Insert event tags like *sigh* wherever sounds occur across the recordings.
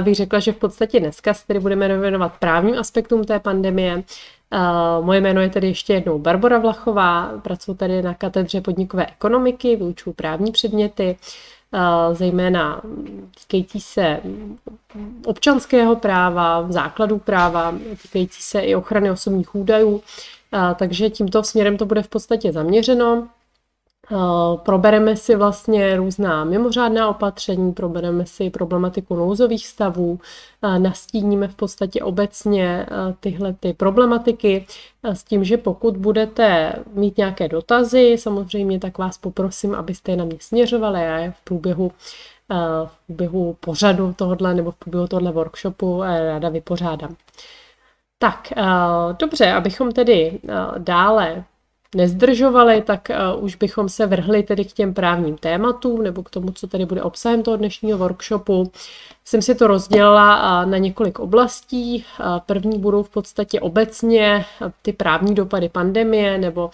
bych řekla, že v podstatě dneska se tedy budeme věnovat právním aspektům té pandemie. Moje jméno je tedy ještě jednou Barbara Vlachová, pracuji tady na katedře podnikové ekonomiky, vyučuji právní předměty, zejména týkající se občanského práva, základů práva, týkající se i ochrany osobních údajů. Takže tímto směrem to bude v podstatě zaměřeno. Probereme si vlastně různá mimořádná opatření, probereme si problematiku nouzových stavů, nastíníme v podstatě obecně tyhle ty problematiky s tím, že pokud budete mít nějaké dotazy, samozřejmě tak vás poprosím, abyste je na mě směřovali. Já je v průběhu v průběhu pořadu tohohle nebo v průběhu tohohle workshopu ráda vypořádám. Tak, dobře, abychom tedy dále nezdržovali, tak uh, už bychom se vrhli tedy k těm právním tématům nebo k tomu, co tady bude obsahem toho dnešního workshopu. Jsem si to rozdělila na několik oblastí. První budou v podstatě obecně ty právní dopady pandemie nebo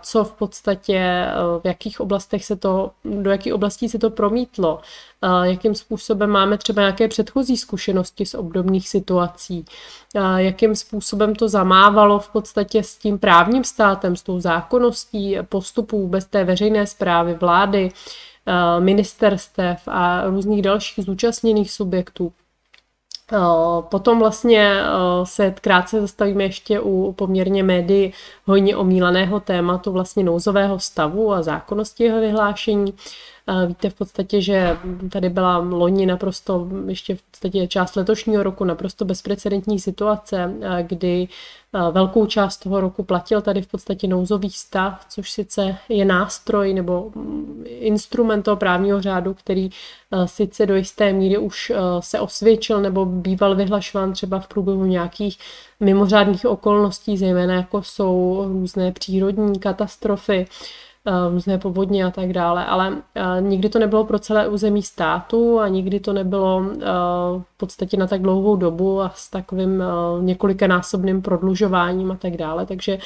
co v podstatě, v jakých oblastech se to, do jakých oblastí se to promítlo, jakým způsobem máme třeba nějaké předchozí zkušenosti z obdobných situací, jakým způsobem to zamávalo v podstatě s tím právním státem, s tou zákonností postupů bez té veřejné zprávy vlády, ministerstev a různých dalších zúčastněných subjektů. Potom vlastně se krátce zastavíme ještě u poměrně médií hojně omílaného tématu vlastně nouzového stavu a zákonnosti jeho vyhlášení. Víte v podstatě, že tady byla loni naprosto, ještě v podstatě část letošního roku, naprosto bezprecedentní situace, kdy velkou část toho roku platil tady v podstatě nouzový stav, což sice je nástroj nebo mm, instrument toho právního řádu, který sice do jisté míry už se osvědčil nebo býval vyhlašován třeba v průběhu nějakých mimořádných okolností, zejména jako jsou různé přírodní katastrofy, různé povodně a tak dále, ale eh, nikdy to nebylo pro celé území státu a nikdy to nebylo eh, v podstatě na tak dlouhou dobu a s takovým několikanásobným prodlužováním a tak dále, takže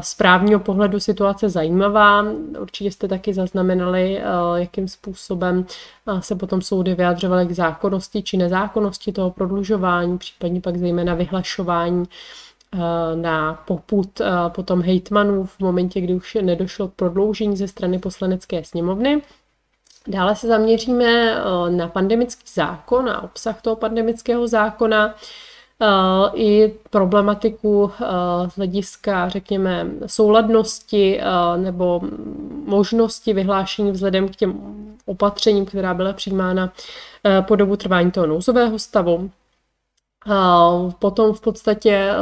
z právního pohledu situace zajímavá. Určitě jste taky zaznamenali, jakým způsobem se potom soudy vyjadřovaly k zákonnosti či nezákonnosti toho prodlužování, případně pak zejména vyhlašování Eh, na poput eh, potom hejtmanů v momentě, kdy už nedošlo k prodloužení ze strany poslanecké sněmovny. Dále se zaměříme eh, na pandemický zákon a obsah toho pandemického zákona i problematiku z hlediska, řekněme, souladnosti nebo možnosti vyhlášení vzhledem k těm opatřením, která byla přijímána po dobu trvání toho nouzového stavu. Potom v podstatě e,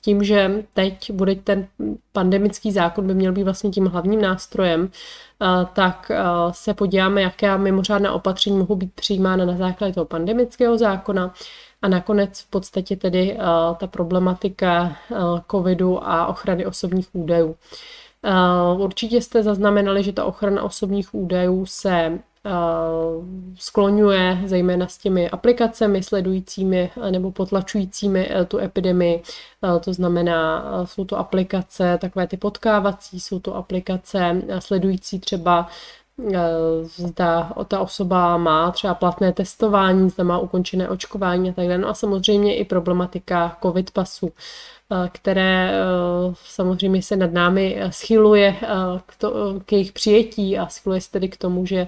tím, že teď bude ten pandemický zákon by měl být vlastně tím hlavním nástrojem, e, tak e, se podíváme, jaké mimořádná opatření mohou být přijímána na základě toho pandemického zákona a nakonec v podstatě tedy ta problematika covidu a ochrany osobních údajů. Určitě jste zaznamenali, že ta ochrana osobních údajů se skloňuje zejména s těmi aplikacemi sledujícími nebo potlačujícími e, tu epidemii. To znamená, jsou to aplikace takové ty potkávací, jsou to aplikace sledující třeba zda ta osoba má třeba platné testování, zda má ukončené očkování a tak dále. No a samozřejmě i problematika covid pasu které samozřejmě se nad námi schyluje k, to, k jejich přijetí a schyluje se tedy k tomu, že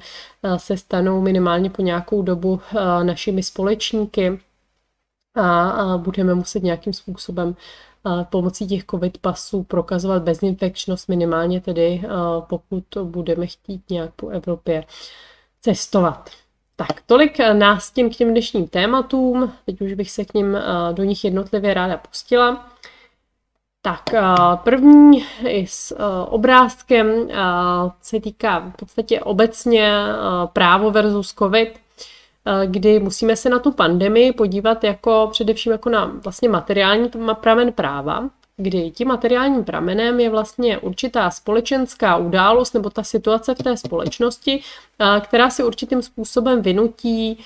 se stanou minimálně po nějakou dobu našimi společníky a budeme muset nějakým způsobem pomocí těch covid pasů prokazovat bezinfekčnost minimálně tedy, pokud budeme chtít nějak po Evropě cestovat. Tak, tolik nástěn k těm dnešním tématům. Teď už bych se k ním do nich jednotlivě ráda pustila. Tak, první s obrázkem se týká v podstatě obecně právo versus covid, kdy musíme se na tu pandemii podívat jako především jako na vlastně materiální pramen práva, kdy tím materiálním pramenem je vlastně určitá společenská událost nebo ta situace v té společnosti, která si určitým způsobem vynutí,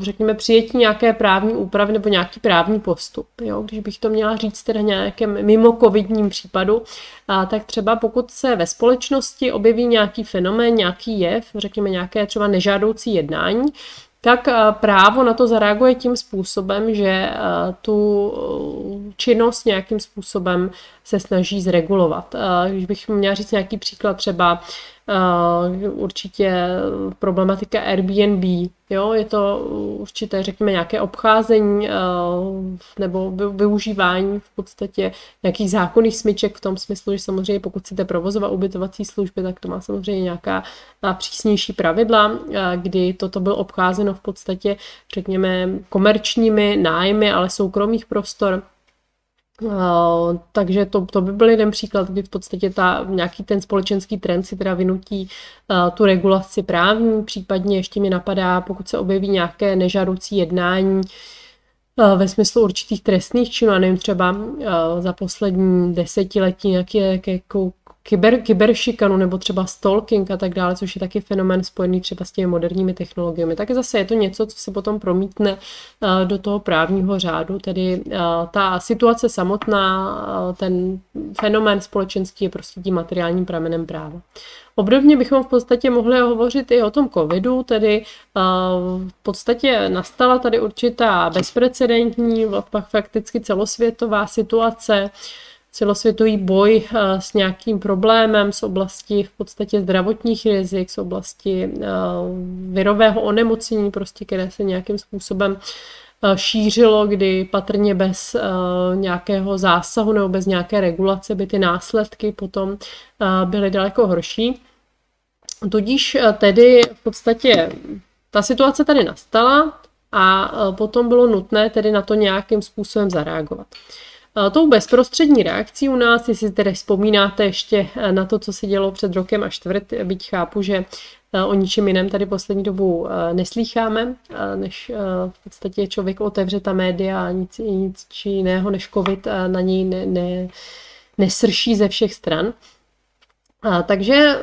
řekněme, přijetí nějaké právní úpravy nebo nějaký právní postup. Jo? Když bych to měla říct teda nějakém mimo covidním případu, tak třeba pokud se ve společnosti objeví nějaký fenomén, nějaký jev, řekněme nějaké třeba nežádoucí jednání, tak právo na to zareaguje tím způsobem, že tu činnost nějakým způsobem se snaží zregulovat. Když bych měla říct nějaký příklad, třeba určitě problematika Airbnb, jo, je to určité, řekněme, nějaké obcházení nebo využívání v podstatě nějakých zákonných smyček v tom smyslu, že samozřejmě pokud chcete provozovat ubytovací služby, tak to má samozřejmě nějaká přísnější pravidla, kdy toto bylo obcházeno v podstatě, řekněme, komerčními nájmy, ale soukromých prostor Takže to, to by byl jeden příklad, kdy v podstatě ta, nějaký ten společenský trend si teda vynutí uh, tu regulaci právní, případně ještě mi napadá, pokud se objeví nějaké nežadoucí jednání uh, ve smyslu určitých trestných činů, a nevím, třeba za poslední desetiletí nějaké kyber, kyberšikanu nebo třeba stalking a tak dále, což je taky fenomen spojený třeba s těmi moderními technologiemi, tak zase je to něco, co se potom promítne eh, do toho právního řádu, tedy eh, ta situace samotná, eh, ten fenomén společenský je prostě tím materiálním pramenem práva. Obdobně bychom v podstatě mohli hovořit i o tom covidu, tedy v podstatě nastala tady určitá bezprecedentní, fakticky celosvětová situace, celosvětový boj eh, s nějakým problémem z oblasti v podstatě zdravotních rizik, z oblasti eh, virového onemocnění, prostě, které se nějakým způsobem eh, šířilo, kdy patrně bez nějakého zásahu nebo bez nějaké regulace by ty následky potom byly daleko horší. Tudíž tedy v podstatě ta situace tady nastala a potom bylo nutné tedy na to nějakým způsobem zareagovat. Eh, tou bezprostřední reakcí u nás, jestli tedy vzpomínáte ještě eh, na to, co se dělo před rokem a čtvrt, byť chápu, že eh, o ničem jiném tady poslední dobu neslýcháme, než v podstatě člověk otevře ta média a nic, nic či jiného než covid na něj ne, ne, nesrší ze všech stran. Takže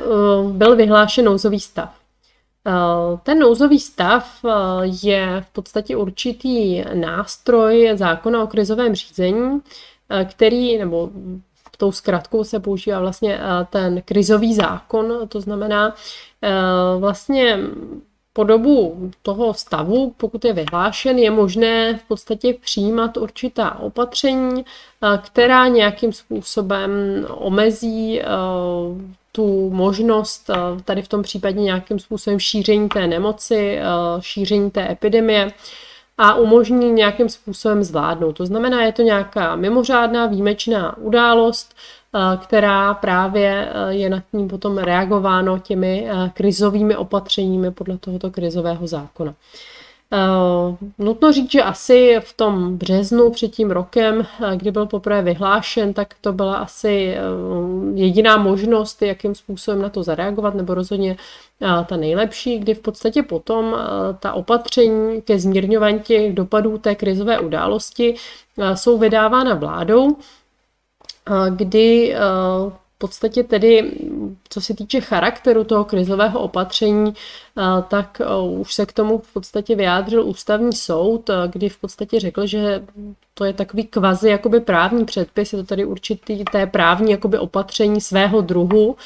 byl vyhlášen nouzový stav. Ten nouzový stav je v podstatě určitý nástroj zákona o krizovém řízení, který, nebo tou zkratkou se používá vlastně ten krizový zákon, to znamená vlastně po dobu toho stavu, pokud je vyhlášen, je možné v podstatě přijímat určitá opatření, která nějakým způsobem omezí tu možnost tady v tom případě nějakým způsobem šíření té nemoci, šíření té epidemie a umožní nějakým způsobem zvládnout. To znamená, je to nějaká mimořádná výjimečná událost, která právě je nad tím potom reagováno těmi krizovými opatřeními podle tohoto krizového zákona. Uh, nutno říct, že asi v tom březnu před tím rokem, kdy byl poprvé vyhlášen, tak to byla asi uh, jediná možnost, jakým způsobem na to zareagovat, nebo rozhodně ta nejlepší, kdy v podstatě potom ta opatření ke zmírňování těch dopadů té krizové události jsou vydávána vládou, kdy podstatě tedy, co se týče charakteru toho krizového opatření, tak už se k tomu v podstatě vyjádřil ústavní soud, kdy v podstatě řekl, že to je takový kvazi jakoby právní předpis, je to tady určitý té právní jakoby opatření svého druhu,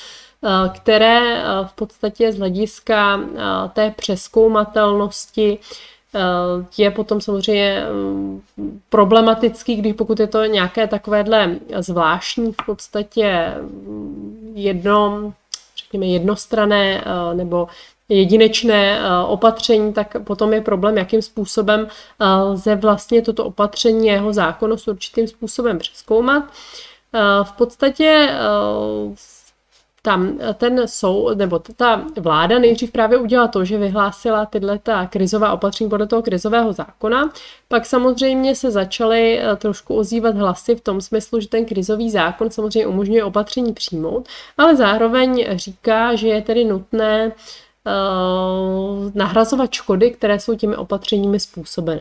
které v podstatě z hlediska té přeskoumatelnosti je potom samozřejmě mm, problematický, když pokud je to nějaké takovéhle zvláštní v podstatě mm, jedno, řekněme jednostrané eh, nebo jedinečné eh, opatření, tak potom je problém, jakým způsobem lze vlastně toto opatření jeho zákonnost určitým způsobem přeskoumat. V podstatě tam eh, ten sou, nebo ta vláda nejdřív právě udělala to, že vyhlásila tyhle ta krizová opatření podle toho krizového zákona. Pak samozřejmě se začaly eh, trošku ozývat hlasy v tom smyslu, že ten krizový zákon samozřejmě umožňuje opatření přijmout, ale zároveň říká, že je tedy nutné uh, nahrazovat škody, které jsou těmi opatřeními způsobeny.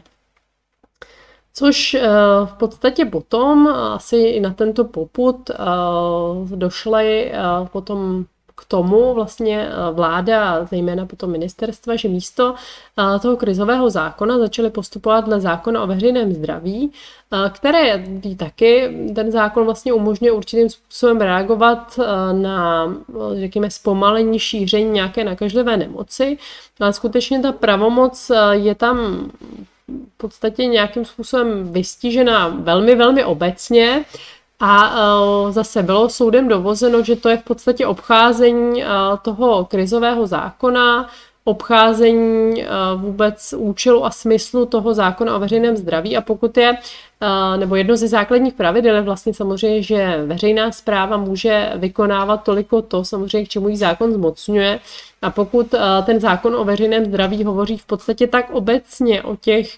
Což eh, v podstatě potom asi i na tento poput eh, došly eh, potom k tomu vlastně vláda, zejména potom ministerstva, že místo toho krizového zákona začaly postupovat dle zákona o veřejném zdraví, které taky, ten zákon vlastně umožňuje určitým způsobem reagovat na, řekněme, zpomalení šíření nějaké nakažlivé nemoci, ale skutečně ta pravomoc je tam v podstatě nějakým způsobem vystižená velmi, velmi obecně. A uh, zase bylo soudem dovozeno, že to je v podstatě obcházení uh, toho krizového zákona, obcházení uh, vůbec účelu a smyslu toho zákona o veřejném zdraví. A pokud je, nebo jedno ze základních pravidel je vlastně samozřejmě, že veřejná zpráva může vykonávat toliko to, samozřejmě k čemu jí zákon zmocňuje. A pokud ten zákon o veřejném zdraví hovoří v podstatě tak obecně o těch Eh,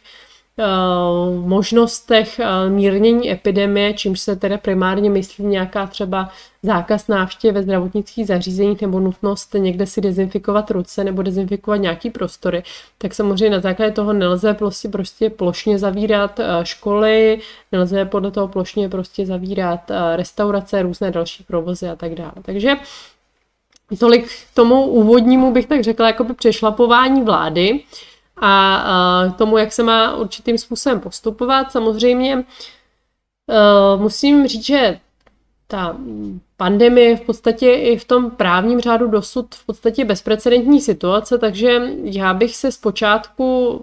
možnostech eh, mírnění epidemie, čímž se teda primárně myslí nějaká třeba zákaz návštěv ve zdravotnických zařízeních nebo nutnost někde si dezinfikovat ruce nebo dezinfikovat nějaký prostory, tak samozřejmě na základě toho nelze prostě, prostě plošně zavírat eh, školy, nelze podle toho plošně prostě zavírat restaurace, různé další provozy a tak dále. Takže tolik k tomu úvodnímu bych tak řekla, jako by přešlapování vlády a tomu, jak se má určitým způsobem postupovat. Samozřejmě e, musím říct, že ta pandemie v podstatě i v tom právním řádu dosud v podstatě bezprecedentní situace, takže já bych se zpočátku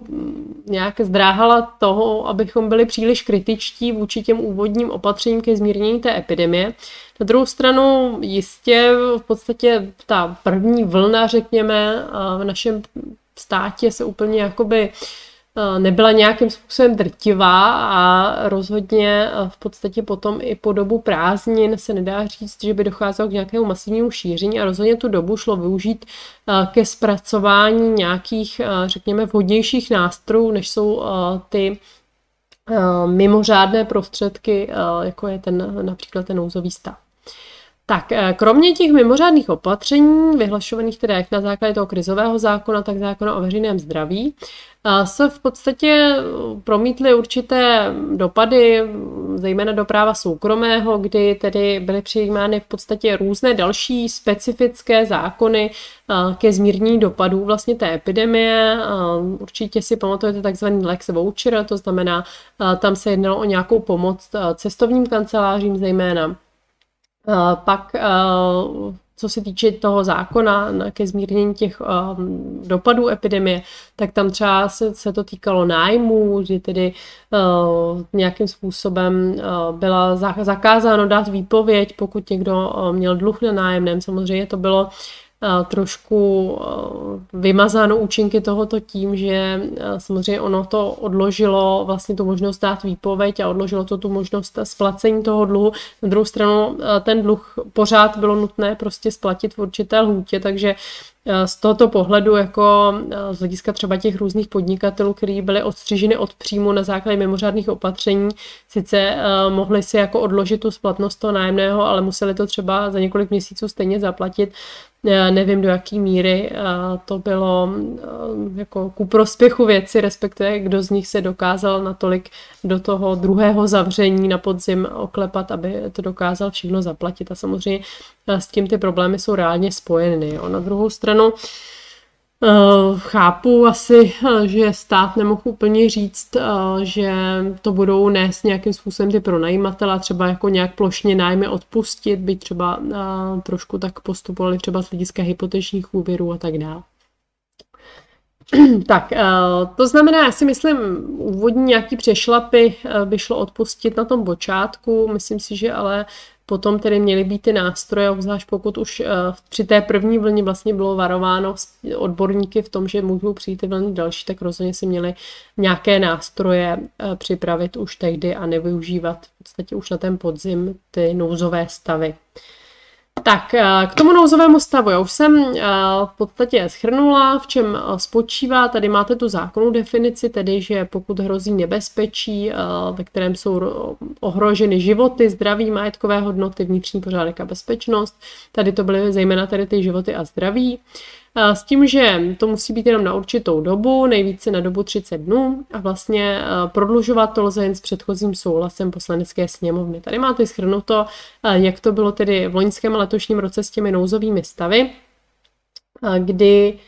nějak zdráhala toho, abychom byli příliš kritičtí vůči těm úvodním opatřením ke zmírnění té epidemie. Na druhou stranu jistě v podstatě ta první vlna, řekněme, v našem státě se úplně jakoby eh, nebyla nějakým způsobem drtivá a rozhodně eh, v podstatě potom i po dobu prázdnin se nedá říct, že by docházelo k nějakému masivnímu šíření a rozhodně tu dobu šlo využít eh, ke zpracování nějakých, řekněme, vhodnějších nástrojů, než jsou ty mimořádné prostředky, jako je ten například ten nouzový stav. Tak, eh, kromě těch mimořádných opatření, vyhlašovaných teda jak na základě toho krizového zákona, tak zákona o veřejném zdraví, eh, se v podstatě promítly určité dopady, zejména do práva soukromého, kdy tedy byly přijímány v podstatě různé další specifické zákony eh, ke zmírnění dopadů vlastně té epidemie. Určitě si pamatujete takzvaný Lex Voucher, to znamená, tam se jednalo o nějakou pomoc cestovním kancelářím zejména Eh, pak, eh, co se týče toho zákona ke zmírnění těch eh, dopadů epidemie, tak tam třeba se, to týkalo nájmu, že tedy nějakým způsobem byla zakázáno dát výpověď, pokud někdo měl dluh na nájemném. Samozřejmě to bylo trošku vymazáno účinky tohoto tím, že samozřejmě ono to odložilo vlastně tu možnost dát výpověď a odložilo to tu možnost splacení toho dluhu. Na druhou stranu ten dluh pořád bylo nutné prostě splatit v určité lhůtě, takže z tohoto pohledu, jako z hlediska třeba těch různých podnikatelů, kteří byli odstřiženy od příjmu na základě mimořádných opatření, sice mohli si jako odložit tu splatnost toho nájemného, ale museli to třeba za několik měsíců stejně zaplatit, nevím do jaký míry to bylo jako ku prospěchu věci, respektive kdo z nich se dokázal natolik do toho druhého zavření na podzim oklepat, aby to dokázal všechno zaplatit. A samozřejmě s tím ty problémy jsou reálně spojeny. Jo. Na druhou stranu Eh, chápu asi, eh, že stát nemohl úplně říct, eh, že to budou nést nějakým způsobem ty pronajímatele, třeba jako nějak plošně nájmy odpustit, by třeba trošku tak postupovali třeba z hlediska hypotečních úvěrů a tak dále. Tak, to znamená, já si myslím, úvodní nějaký přešlapy by šlo odpustit na tom počátku, myslím si, že ale Potom tedy měly být ty nástroje, obzvlášť pokud už uh, při té první vlně vlastně bylo varováno odborníky v tom, že můžou přijít ty vlny další, tak rozhodně si měli nějaké nástroje uh, připravit už tehdy a nevyužívat v podstatě už na ten podzim ty nouzové stavy. Tak, eh, k tomu nouzovému stavu. Já už jsem eh, v podstatě schrnula, v čem eh, spočívá. Tady máte tu zákonnou definici, tedy, že pokud hrozí nebezpečí, ve kterém jsou ohroženy životy, zdraví, majetkové hodnoty, vnitřní pořádek a bezpečnost. Tady to byly zejména tady ty životy a zdraví. S tím, že to musí být jenom na určitou dobu, nejvíce na dobu 30 dnů a vlastně prodlužovat to lze jen s předchozím souhlasem poslanecké sněmovny. Tady máte schrnuto, jak to bylo tedy v loňském a letošním roce s těmi nouzovými stavy, kdy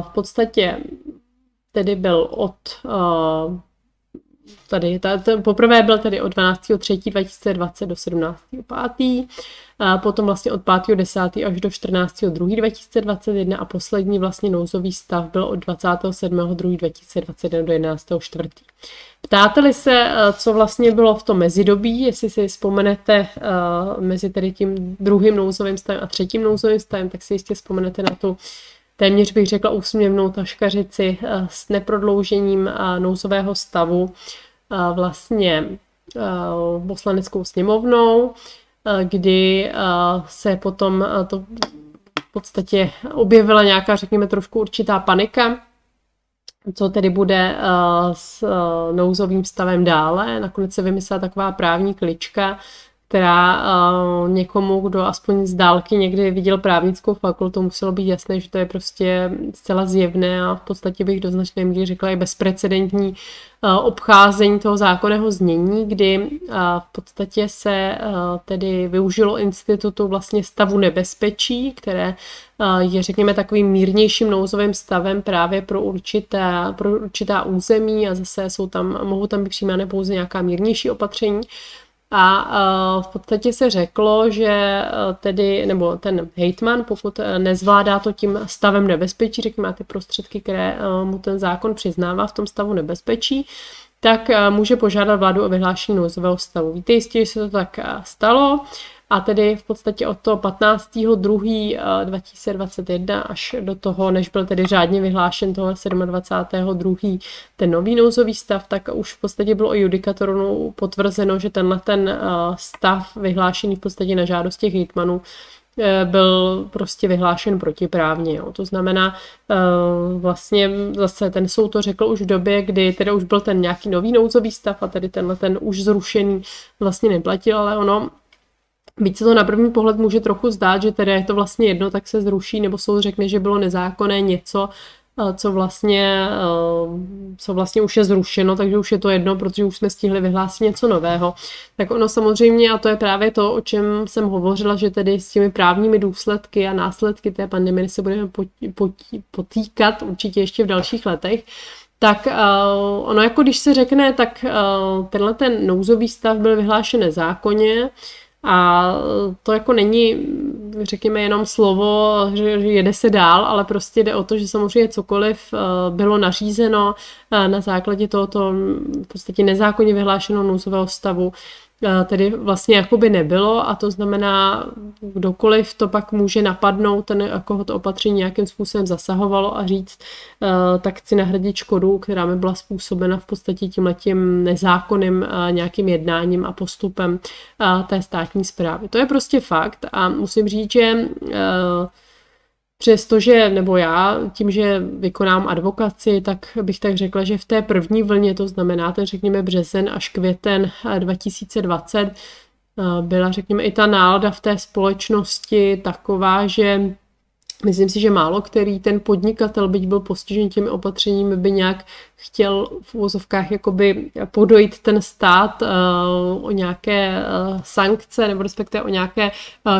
v podstatě tedy byl od tady, ta, ta, poprvé byl tady od 12.3.2020 do 17.5. A potom vlastně od 5.10. až do 14.2.2021 a poslední vlastně nouzový stav byl od 27.2.2021 do 11.4. Ptáte-li se, co vlastně bylo v tom mezidobí, jestli si vzpomenete mezi tedy tím druhým nouzovým stavem a třetím nouzovým stavem, tak si jistě vzpomenete na tu téměř bych řekla úsměvnou taškařici s neprodloužením nouzového stavu vlastně poslaneckou sněmovnou, kdy se potom to v podstatě objevila nějaká, řekněme, trošku určitá panika, co tedy bude s nouzovým stavem dále. Nakonec se vymyslela taková právní klička, která uh, někomu, kdo aspoň z dálky někdy viděl právnickou fakultu, muselo být jasné, že to je prostě zcela zjevné a v podstatě bych do značné míry řekla i bezprecedentní uh, obcházení toho zákonného znění, kdy uh, v podstatě se uh, tedy využilo institutu vlastně stavu nebezpečí, které je, řekněme, takovým mírnějším nouzovým stavem právě pro určité, pro určitá území a zase jsou tam, mohou tam být přijímány pouze nějaká mírnější opatření. A uh, v podstatě se řeklo, že uh, tedy, nebo ten hejtman, pokud uh, nezvládá to tím stavem nebezpečí, řekněme ty prostředky, které mu ten zákon přiznává v tom stavu nebezpečí, tak může požádat vládu o vyhlášení nouzového stavu. Víte jistě, že se to tak stalo a tedy v podstatě od toho 15.2.2021 až do toho, než byl tedy řádně vyhlášen toho 27.2. ten nový nouzový stav, tak už v podstatě bylo i judikatornou potvrzeno, že tenhle ten eh, stav vyhlášený v podstatě na žádost těch hitmanů eh, byl prostě vyhlášen protiprávně. Jo. To znamená, eh, vlastně zase ten soud to řekl už v době, kdy teda už byl ten nějaký nový nouzový stav a tady tenhle ten už zrušený vlastně neplatil, ale ono Byť se to na první pohled může trochu zdát, že teda je to vlastně jedno, tak se zruší, nebo soud řekne, že bylo nezákonné něco, eh, co vlastně, eh, co vlastně už je zrušeno, takže už je to jedno, protože už jsme stihli vyhlásit něco nového. Tak ono samozřejmě, a to je právě to, o čem jsem hovořila, že tedy s těmi právními důsledky a následky té pandemie se budeme potýkat určitě ještě v dalších letech, tak uh, ono jako když se řekne, tak uh, tenhle ten nouzový stav byl vyhlášen nezákonně, a to jako není, řekněme, jenom slovo, že jede se dál, ale prostě jde o to, že samozřejmě cokoliv eh, bylo nařízeno eh, na základě tohoto v podstatě nezákonně vyhlášeného nouzového stavu, tedy vlastně jakoby nebylo a to znamená, kdokoliv to pak může napadnout, ten, koho to opatření nějakým způsobem zasahovalo a říct, tak chci nahradit škodu, která mi byla způsobena v podstatě tímhletím nezákonným nějakým jednáním a postupem té státní zprávy. To je prostě fakt a musím říct, že Přestože, nebo já, tím, že vykonám advokaci, tak bych tak řekla, že v té první vlně, to znamená ten, řekněme, březen až květen 2020, eh, byla, řekněme, i ta nálada v té společnosti taková, že myslím si, že málo který ten podnikatel, byť byl postižen těmi opatřeními, by nějak chtěl v úvozovkách jakoby podojit ten stát uh, o nějaké sankce nebo respektive o nějaké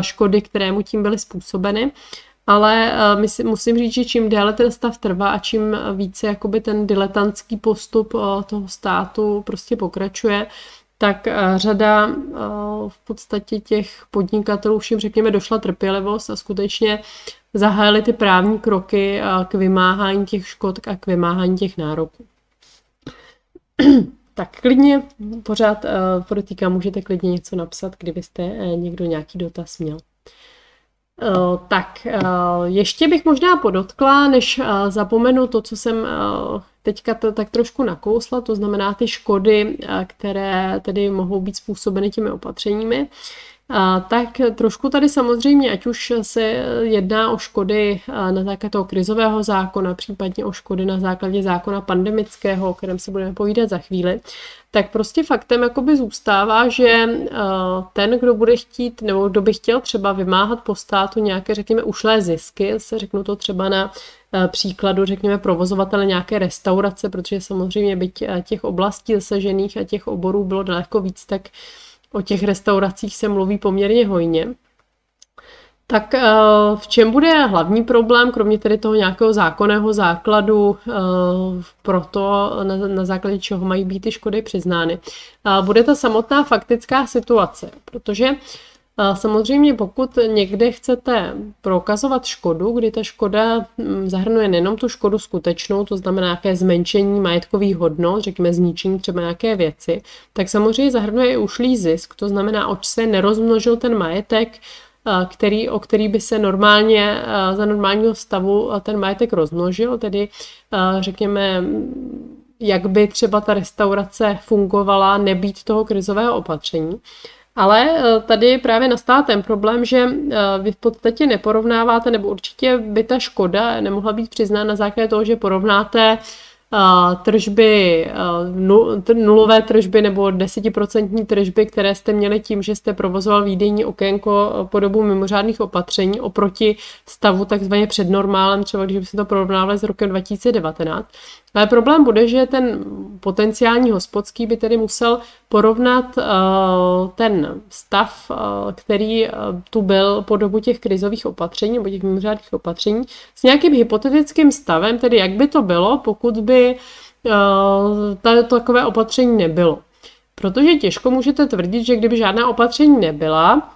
škody, které mu tím byly způsobeny. Ale uh, myslím, musím říct, že čím déle ten stav trvá a čím více jakoby ten diletantský postup uh, toho státu prostě pokračuje, tak uh, řada v podstatě těch podnikatelů všim řekněme došla trpělivost a skutečně zahájili ty právní kroky k vymáhání těch škod a k vymáhání těch nároků. *clears throat* tak klidně, pořád podotýkám, můžete klidně něco napsat, kdybyste někdo nějaký dotaz měl. Uh, tak uh, ještě bych možná podotkla, než uh, zapomenu to, co jsem teďka to tak trošku nakousla, to znamená ty škody, které tedy mohou být způsobeny těmi opatřeními, tak trošku tady samozřejmě, ať už se jedná o škody na základě toho krizového zákona, případně o škody na základě zákona pandemického, o kterém se budeme povídat za chvíli, tak prostě faktem jakoby zůstává, že ten, kdo bude chtít, nebo kdo by chtěl třeba vymáhat po státu nějaké, řekněme, ušlé zisky, se řeknu to třeba na příkladu, řekněme, provozovatele nějaké restaurace, protože samozřejmě byť těch oblastí zasažených a těch oborů bylo daleko víc, tak o těch restauracích se mluví poměrně hojně. Tak eh, v čem bude hlavní problém, kromě tedy toho nějakého zákonného základu eh, pro to, na, na základě čeho mají být ty škody přiznány? Bude ta samotná faktická situace, protože Samozřejmě, pokud někde chcete prokazovat škodu, kdy ta škoda hm, zahrnuje nejenom tu škodu skutečnou, to znamená nějaké zmenšení majetkových hodnot, řekněme zničení třeba nějaké věci, tak samozřejmě zahrnuje i ušlý zisk, to znamená, oč se nerozmnožil ten majetek, který, o který by se normálně za normálního stavu ten majetek rozmnožil, tedy řekněme, jak by třeba ta restaurace fungovala nebýt toho krizového opatření. Ale eh, tady právě nastává ten problém, že eh, vy v podstatě neporovnáváte, nebo určitě by ta škoda nemohla být přiznána na základě toho, že porovnáte tržby, nulové tržby nebo desetiprocentní tržby, které jste měli tím, že jste provozoval výdejní okénko po dobu mimořádných opatření oproti stavu takzvaně před normálem, třeba když by se to porovnávali s rokem 2019. Ale problém bude, že ten potenciální hospodský by tedy musel porovnat uh, ten stav, uh, který uh, tu byl po dobu těch krizových opatření nebo těch mimořádných opatření s nějakým hypotetickým stavem, tedy jak by to bylo, pokud by uh, takové opatření nebylo. Protože těžko můžete tvrdit, že kdyby žádná opatření nebyla,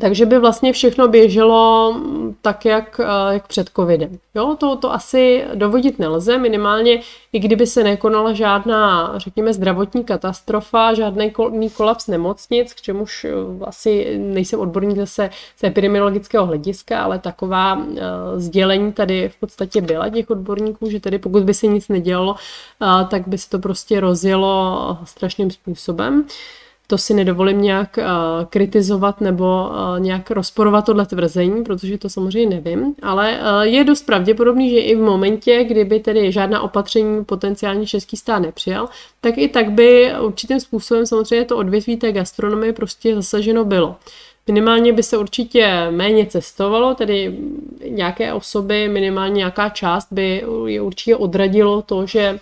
takže by vlastně všechno běželo tak, jak, eh, jak před covidem. Jo, to, to asi dovodit nelze, minimálně i kdyby se nekonala žádná, řekněme, zdravotní katastrofa, žádný kolaps nemocnic, k čemuž eh, asi nejsem odborník zase z epidemiologického hlediska, ale taková uh, sdělení tady v podstatě byla těch odborníků, že tedy pokud by se nic nedělalo, tak by se to prostě rozjelo strašným způsobem. To si nedovolím nějak uh, kritizovat nebo uh, nějak rozporovat tohle tvrzení, protože to samozřejmě nevím, ale uh, je dost pravděpodobný, že i v momentě, kdyby tedy žádná opatření potenciálně český stát nepřijal, tak i tak by určitým způsobem samozřejmě to odvětví té gastronomie prostě zasaženo bylo. Minimálně by se určitě méně cestovalo, tedy nějaké osoby, minimálně nějaká část by je určitě odradilo to, že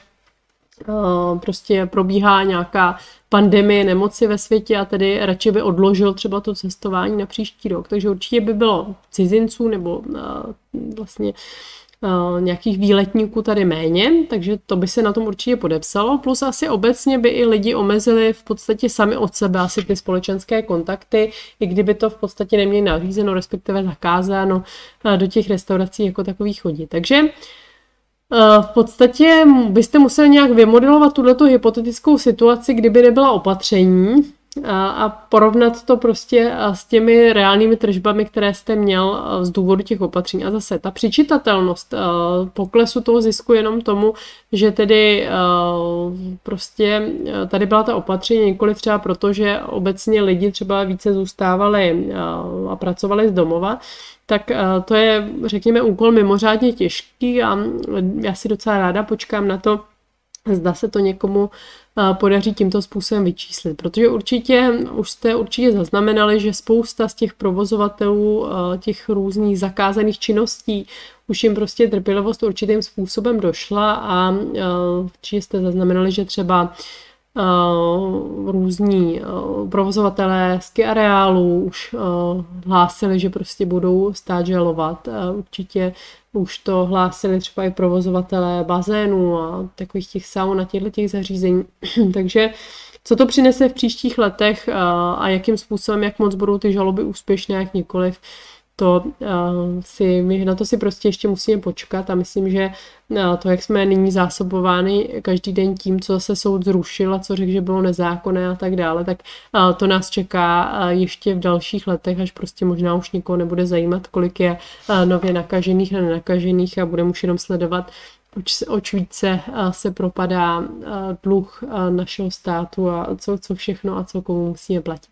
prostě probíhá nějaká pandemie nemoci ve světě a tedy radši by odložil třeba to cestování na příští rok. Takže určitě by bylo cizinců nebo vlastně nějakých výletníků tady méně, takže to by se na tom určitě podepsalo. Plus asi obecně by i lidi omezili v podstatě sami od sebe asi ty společenské kontakty, i kdyby to v podstatě neměli nařízeno, respektive zakázáno do těch restaurací jako takových chodit. Takže Eh, v podstatě byste museli nějak vymodelovat tuto hypotetickou situaci, kdyby nebyla opatření a, a porovnat to prostě s těmi reálnými tržbami, které jste měl z důvodu těch opatření. A zase ta přičitatelnost poklesu toho zisku jenom tomu, že tedy prostě tady byla ta opatření nikoli třeba proto, že obecně lidi třeba více zůstávali a pracovali z domova, tak to je, řekněme, úkol mimořádně těžký a já si docela ráda počkám na to, zda se to někomu podaří tímto způsobem vyčíslit. Protože určitě, už jste určitě zaznamenali, že spousta z těch provozovatelů těch různých zakázaných činností už jim prostě trpělivost určitým způsobem došla a určitě jste zaznamenali, že třeba různí uh, provozovatelé ski areálů už uh, hlásili, že prostě budou stát žalovat. Určitě už to hlásili třeba i provozovatelé bazénů a takových těch saun a těchto těch zařízení. *clears throat* Takže co to přinese v příštích letech a jakým způsobem, jak moc budou ty žaloby úspěšné, jak nikoliv, to uh, si, my na to si prostě ještě musíme počkat a myslím, že uh, to, jak jsme nyní zásobovány každý den tím, co se soud zrušil a co řekl, že bylo nezákonné a tak dále, tak uh, to nás čeká uh, ještě v dalších letech, až prostě možná už nikoho nebude zajímat, kolik je uh, nově nakažených a nenakažených a budeme už jenom sledovat, oč, oč více se propadá uh, dluh uh, našeho státu a co, co všechno a co komu musíme platit.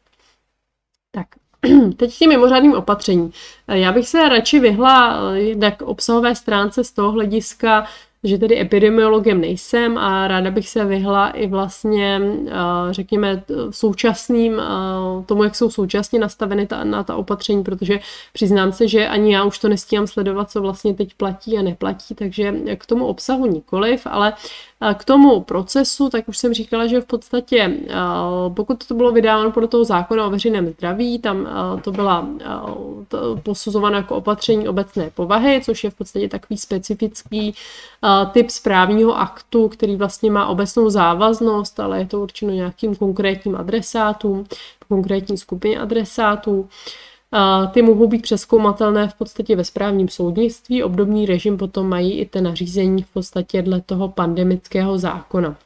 Tak, *clears throat* Teď tím mimořádným opatřením. Já bych se radši vyhla k obsahové stránce z toho hlediska, že tedy epidemiologem nejsem a ráda bych se vyhla i vlastně, eh, řekněme, současným, eh, tomu, jak jsou současně nastaveny ta, na ta opatření, protože přiznám se, že ani já už to nestíhám sledovat, co vlastně teď platí a neplatí, takže k tomu obsahu nikoliv, ale k tomu procesu, tak už jsem říkala, že v podstatě, pokud to bylo vydáváno podle toho zákona o veřejném zdraví, tam to byla posuzováno jako opatření obecné povahy, což je v podstatě takový specifický typ správního aktu, který vlastně má obecnou závaznost, ale je to určeno nějakým konkrétním adresátům, konkrétní skupině adresátů. Ty mohou být přeskoumatelné v podstatě ve správním soudnictví. Obdobný režim potom mají i ty nařízení v podstatě dle toho pandemického zákona.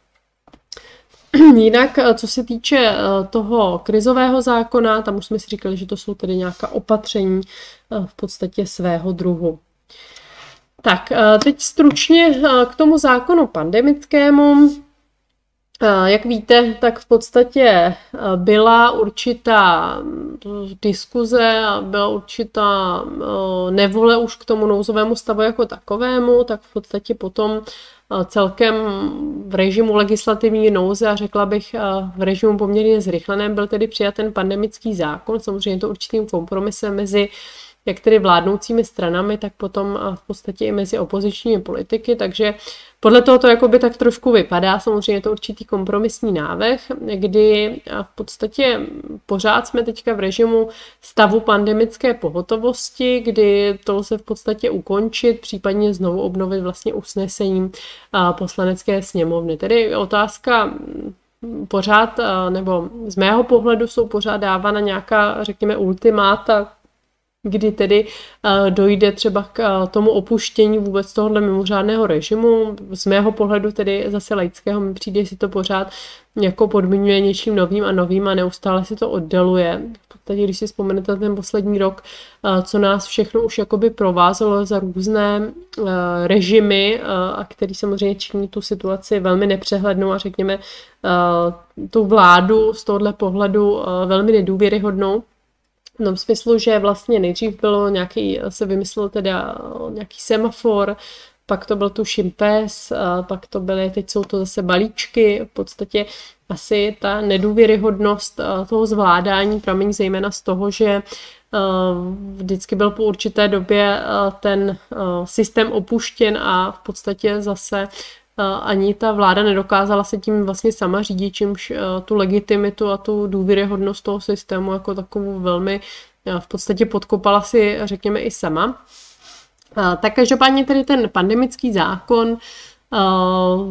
*clears throat* Jinak, co se týče eh, toho krizového zákona, tam už jsme si říkali, že to jsou tedy nějaká opatření eh, v podstatě svého druhu. Tak, eh, teď stručně k tomu zákonu pandemickému. Jak víte, tak v podstatě byla určitá diskuze a byla určitá nevole už k tomu nouzovému stavu jako takovému, tak v podstatě potom celkem v režimu legislativní nouze a řekla bych v režimu poměrně zrychleném byl tedy přijat ten pandemický zákon. Samozřejmě to určitým kompromisem mezi jak tedy vládnoucími stranami, tak potom v podstatě i mezi opozičními politiky, takže podle toho to jakoby tak trošku vypadá, samozřejmě je to určitý kompromisní návrh, kdy v podstatě pořád jsme teďka v režimu stavu pandemické pohotovosti, kdy to lze v podstatě ukončit, případně znovu obnovit vlastně usnesením poslanecké sněmovny. Tedy otázka pořád, nebo z mého pohledu jsou pořád dávána nějaká, řekněme, ultimáta kdy tedy eh, dojde třeba k eh, tomu opuštění vůbec tohohle mimořádného režimu. Z mého pohledu tedy zase laického mi přijde, si to pořád jako podmiňuje něčím novým a novým a neustále si to oddaluje. V podstatě, když si vzpomenete ten poslední rok, eh, co nás všechno už jakoby provázelo za různé režimy a který samozřejmě činí tu situaci velmi nepřehlednou a řekněme tu vládu z tohohle pohledu velmi nedůvěryhodnou, v tom smyslu, že vlastně nejdřív bylo nějaký, se vymyslel teda nějaký semafor, pak to byl tu šimpes, pak to byly, teď jsou to zase balíčky, v podstatě asi ta nedůvěryhodnost toho zvládání pramení zejména z toho, že vždycky byl po určité době ten systém opuštěn a v podstatě zase ani ta vláda nedokázala se tím vlastně sama řídit, čímž tu legitimitu a tu důvěryhodnost toho systému jako takovou velmi v podstatě podkopala si, řekněme, i sama. Tak každopádně tedy ten pandemický zákon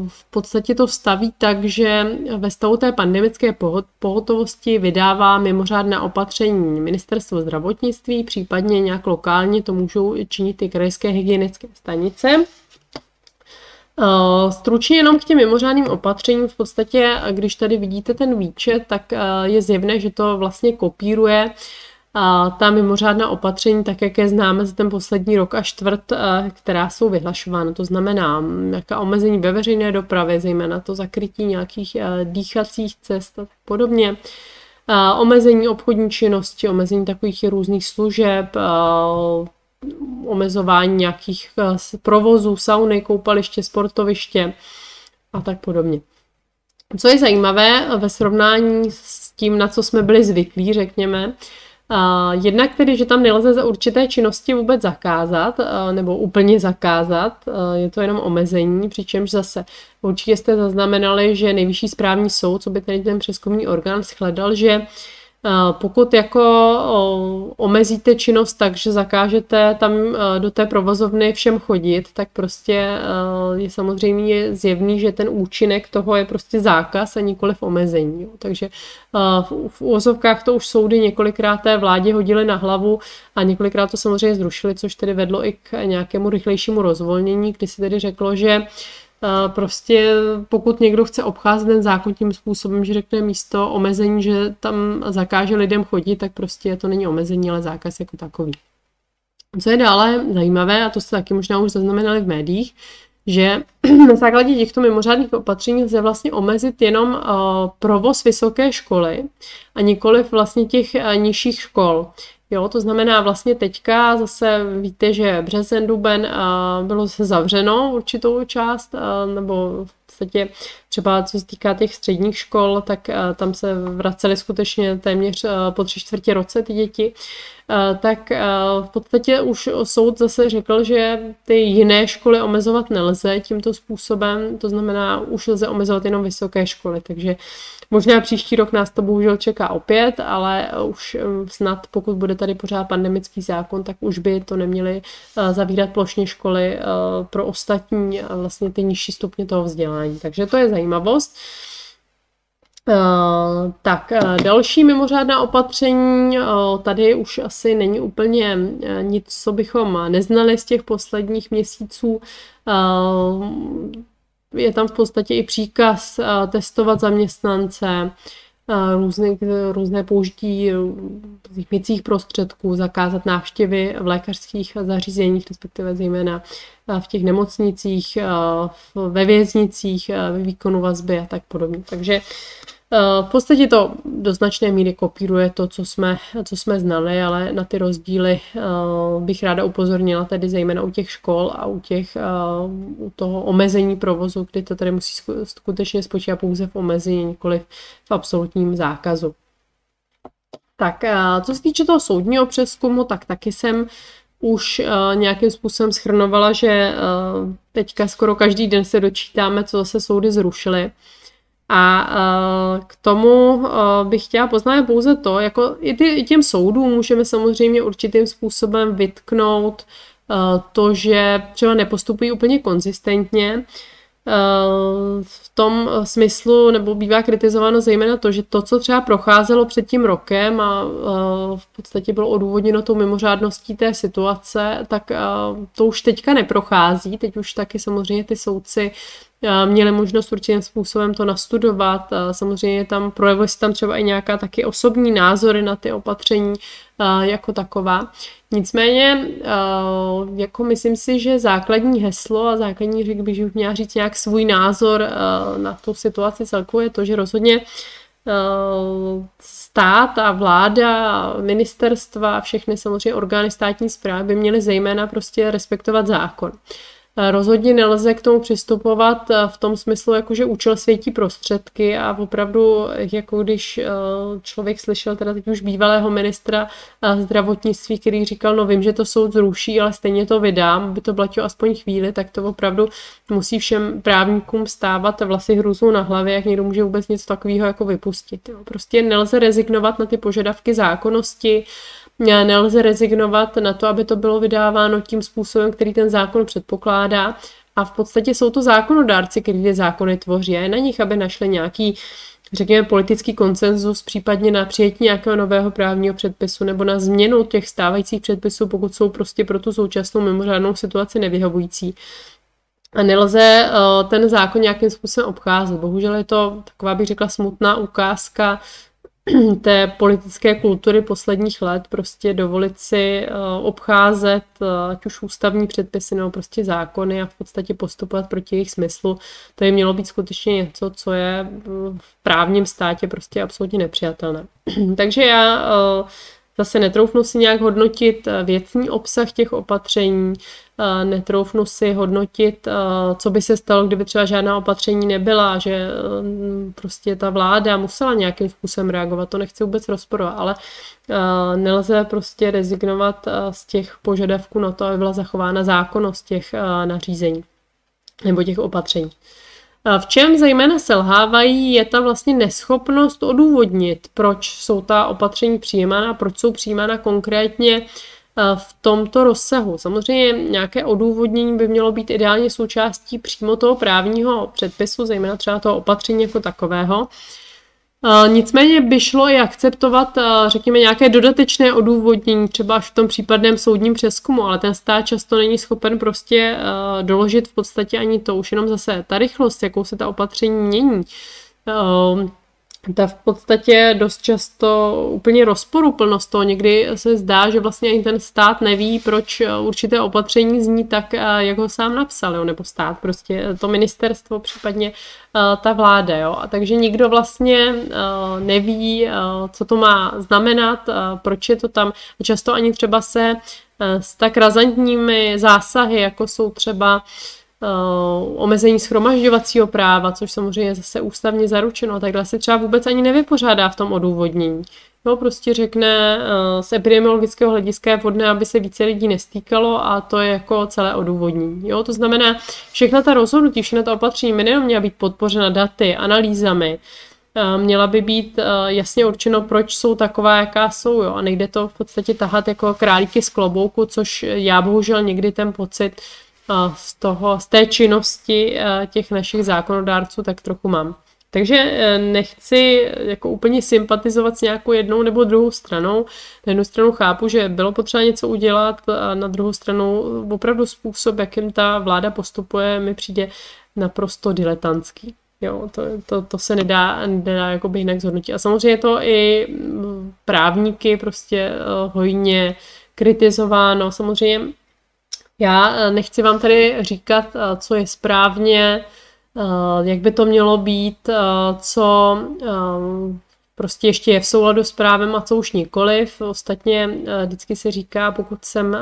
v podstatě to staví tak, že ve stavu té pandemické pohotovosti vydává mimořádná opatření ministerstvo zdravotnictví, případně nějak lokálně to můžou činit i krajské hygienické stanice. Stručně jenom k těm mimořádným opatřením, v podstatě, když tady vidíte ten výčet, tak je zjevné, že to vlastně kopíruje ta mimořádná opatření, tak jak je známe za ten poslední rok a čtvrt, která jsou vyhlašována. To znamená nějaká omezení ve veřejné dopravě, zejména to zakrytí nějakých dýchacích cest a tak podobně. Omezení obchodní činnosti, omezení takových různých služeb, omezování nějakých eh, provozů, sauny, koupaliště, sportoviště a tak podobně. Co je zajímavé ve srovnání s tím, na co jsme byli zvyklí, řekněme, jednak tedy, že tam nelze za určité činnosti vůbec zakázat, eh, nebo úplně zakázat, eh, je to jenom omezení, přičemž zase určitě jste zaznamenali, že nejvyšší správní soud, co by tedy ten přeskumný orgán, shledal, že pokud jako omezíte činnost tak, že zakážete tam do té provozovny všem chodit, tak prostě je samozřejmě zjevný, že ten účinek toho je prostě zákaz a nikoli v omezení. Takže v úvozovkách to už soudy několikrát té vládě hodili na hlavu a několikrát to samozřejmě zrušili, což tedy vedlo i k nějakému rychlejšímu rozvolnění, kdy si tedy řeklo, že prostě pokud někdo chce obcházet ten zákon tím způsobem, že řekne místo omezení, že tam zakáže lidem chodit, tak prostě to není omezení, ale zákaz jako takový. Co je dále zajímavé, a to jste taky možná už zaznamenali v médiích, že *clears throat* na základě těchto mimořádných opatření lze vlastně omezit jenom provoz vysoké školy a nikoliv vlastně těch nižších škol. Jo, to znamená vlastně teďka zase víte, že březen, duben bylo se zavřeno určitou část, nebo v podstatě třeba co se týká těch středních škol, tak tam se vracely skutečně téměř po tři čtvrtě roce ty děti. Eh, tak eh, v podstatě už soud zase řekl, že ty jiné školy omezovat nelze tímto způsobem, to znamená, už lze omezovat jenom vysoké školy, takže možná příští rok nás to bohužel čeká opět, ale už eh, snad, pokud bude tady pořád pandemický zákon, tak už by to neměli zavírat plošně školy pro ostatní vlastně ty nižší stupně toho vzdělání. Takže to je zajímavost. Uh, tak uh, další mimořádná opatření, uh, tady už asi není úplně nic, co bychom neznali z těch posledních měsíců. Je tam v podstatě i příkaz testovat zaměstnance, různé, různé použití měcích prostředků, zakázat návštěvy v lékařských zařízeních, respektive zejména v těch nemocnicích, ve věznicích, ve výkonu vazby a tak podobně. Takže v podstatě to do značné míry kopíruje to, co jsme, co jsme znali, ale na ty rozdíly bych ráda upozornila tedy zejména u těch škol a u, těch, u toho omezení provozu, kdy to tady musí skutečně spočívat pouze v omezení, nikoli v absolutním zákazu. Tak co se týče toho soudního přeskumu, tak taky jsem už nějakým způsobem schrnovala, že teďka skoro každý den se dočítáme, co zase soudy zrušily. A uh, k tomu uh, bych chtěla poznat pouze to, jako i, těm soudům můžeme samozřejmě určitým způsobem vytknout uh, to, že třeba nepostupují úplně konzistentně, v tom smyslu, nebo bývá kritizováno zejména to, že to, co třeba procházelo před tím rokem a v podstatě bylo odůvodněno tou mimořádností té situace, tak to už teďka neprochází. Teď už taky samozřejmě ty soudci měli možnost určitým způsobem to nastudovat. Samozřejmě tam projevuje se tam třeba i nějaká taky osobní názory na ty opatření jako taková. Nicméně, jako myslím si, že základní heslo a základní, řekl bych, že měla říct nějak svůj názor na tu situaci celkově je to, že rozhodně stát a vláda, ministerstva a všechny samozřejmě orgány státní zprávy by měly zejména prostě respektovat zákon. Rozhodně nelze k tomu přistupovat v tom smyslu, jako že účel světí prostředky a opravdu, jako když eh, člověk slyšel teda teď už bývalého ministra eh, zdravotnictví, který říkal, no vím, že to soud zruší, ale stejně to vydám, aby to platilo aspoň chvíli, tak to opravdu musí všem právníkům stávat vlasy hruzou na hlavě, jak někdo může vůbec něco takového jako vypustit. Prostě nelze rezignovat na ty požadavky zákonnosti, nelze rezignovat na to, aby to bylo vydáváno tím způsobem, který ten zákon předpokládá. A v podstatě jsou to zákonodárci, kteří ty zákony tvoří a je na nich, aby našli nějaký řekněme, politický konsenzus, případně na přijetí nějakého nového právního předpisu nebo na změnu těch stávajících předpisů, pokud jsou prostě pro tu současnou mimořádnou situaci nevyhovující. A nelze uh, ten zákon nějakým způsobem obcházet. Bohužel je to taková, bych řekla, smutná ukázka *clears throat* té politické kultury posledních let prostě dovolit si uh, obcházet uh, ať už ústavní předpisy nebo prostě zákony a v podstatě postupovat proti jejich smyslu. To je mělo být skutečně něco, co je v právním státě prostě absolutně nepřijatelné. *clears throat* Takže já Zase netroufnu si nějak hodnotit eh, věcný obsah těch opatření, eh, netroufnu si hodnotit, eh, co by se stalo, kdyby třeba žádná opatření nebyla, že prostě ta vláda musela nějakým způsobem reagovat, to nechci vůbec rozporovat, ale nelze prostě rezignovat z těch požadavků na to, aby byla zachována zákonnost těch nařízení nebo těch opatření. V čem zejména selhávají, je ta vlastně neschopnost odůvodnit, proč jsou ta opatření přijímána, proč jsou přijímána konkrétně eh, v tomto rozsahu. Samozřejmě nějaké odůvodnění by mělo být ideálně součástí přímo toho právního předpisu, zejména třeba toho opatření jako takového. Nicméně by šlo i akceptovat, řekněme, nějaké dodatečné odůvodnění, třeba až v tom případném soudním přeskumu, ale ten stát často není schopen prostě doložit v podstatě ani to, už jenom zase ta rychlost, jakou se ta opatření mění ta v podstatě dost často úplně rozporuplnost toho. Někdy se zdá, že vlastně ani ten stát neví, proč určité opatření zní tak, jak ho sám napsal, jo? nebo stát, prostě to ministerstvo, případně ta vláda. Jo? A takže nikdo vlastně neví, co to má znamenat, proč je to tam. Často ani třeba se s tak razantními zásahy, jako jsou třeba uh, omezení schromažďovacího práva, což samozřejmě je zase ústavně zaručeno, takhle se třeba vůbec ani nevypořádá v tom odůvodnění. No, prostě řekne, uh, z epidemiologického hlediska je vhodné, aby se více lidí nestýkalo a to je jako celé odůvodnění. Jo, to znamená, všechna ta rozhodnutí, všechna ta opatření by nejenom měla být podpořena daty, analýzami, uh, měla by být jasně určeno, proč jsou taková, jaká jsou, jo, a nejde to v podstatě tahat jako králíky z klobouku, což já bohužel někdy ten pocit z, toho, z té činnosti eh, těch našich zákonodárců tak trochu mám. Takže eh, nechci jako úplně sympatizovat s nějakou jednou nebo druhou stranou. Na jednu stranu chápu, že bylo potřeba něco udělat, a na druhou stranu opravdu způsob, jakým ta vláda postupuje, mi přijde naprosto diletantský. Jo, to, to, to se nedá, nedá jakoby jinak zhodnotit. A samozřejmě to i právníky prostě eh, hojně kritizováno. Samozřejmě já eh, nechci vám tady říkat, eh, co je správně, eh, jak by to mělo být, co prostě ještě je v souladu s právem a co už nikoliv. Ostatně vždycky se říká, pokud jsem,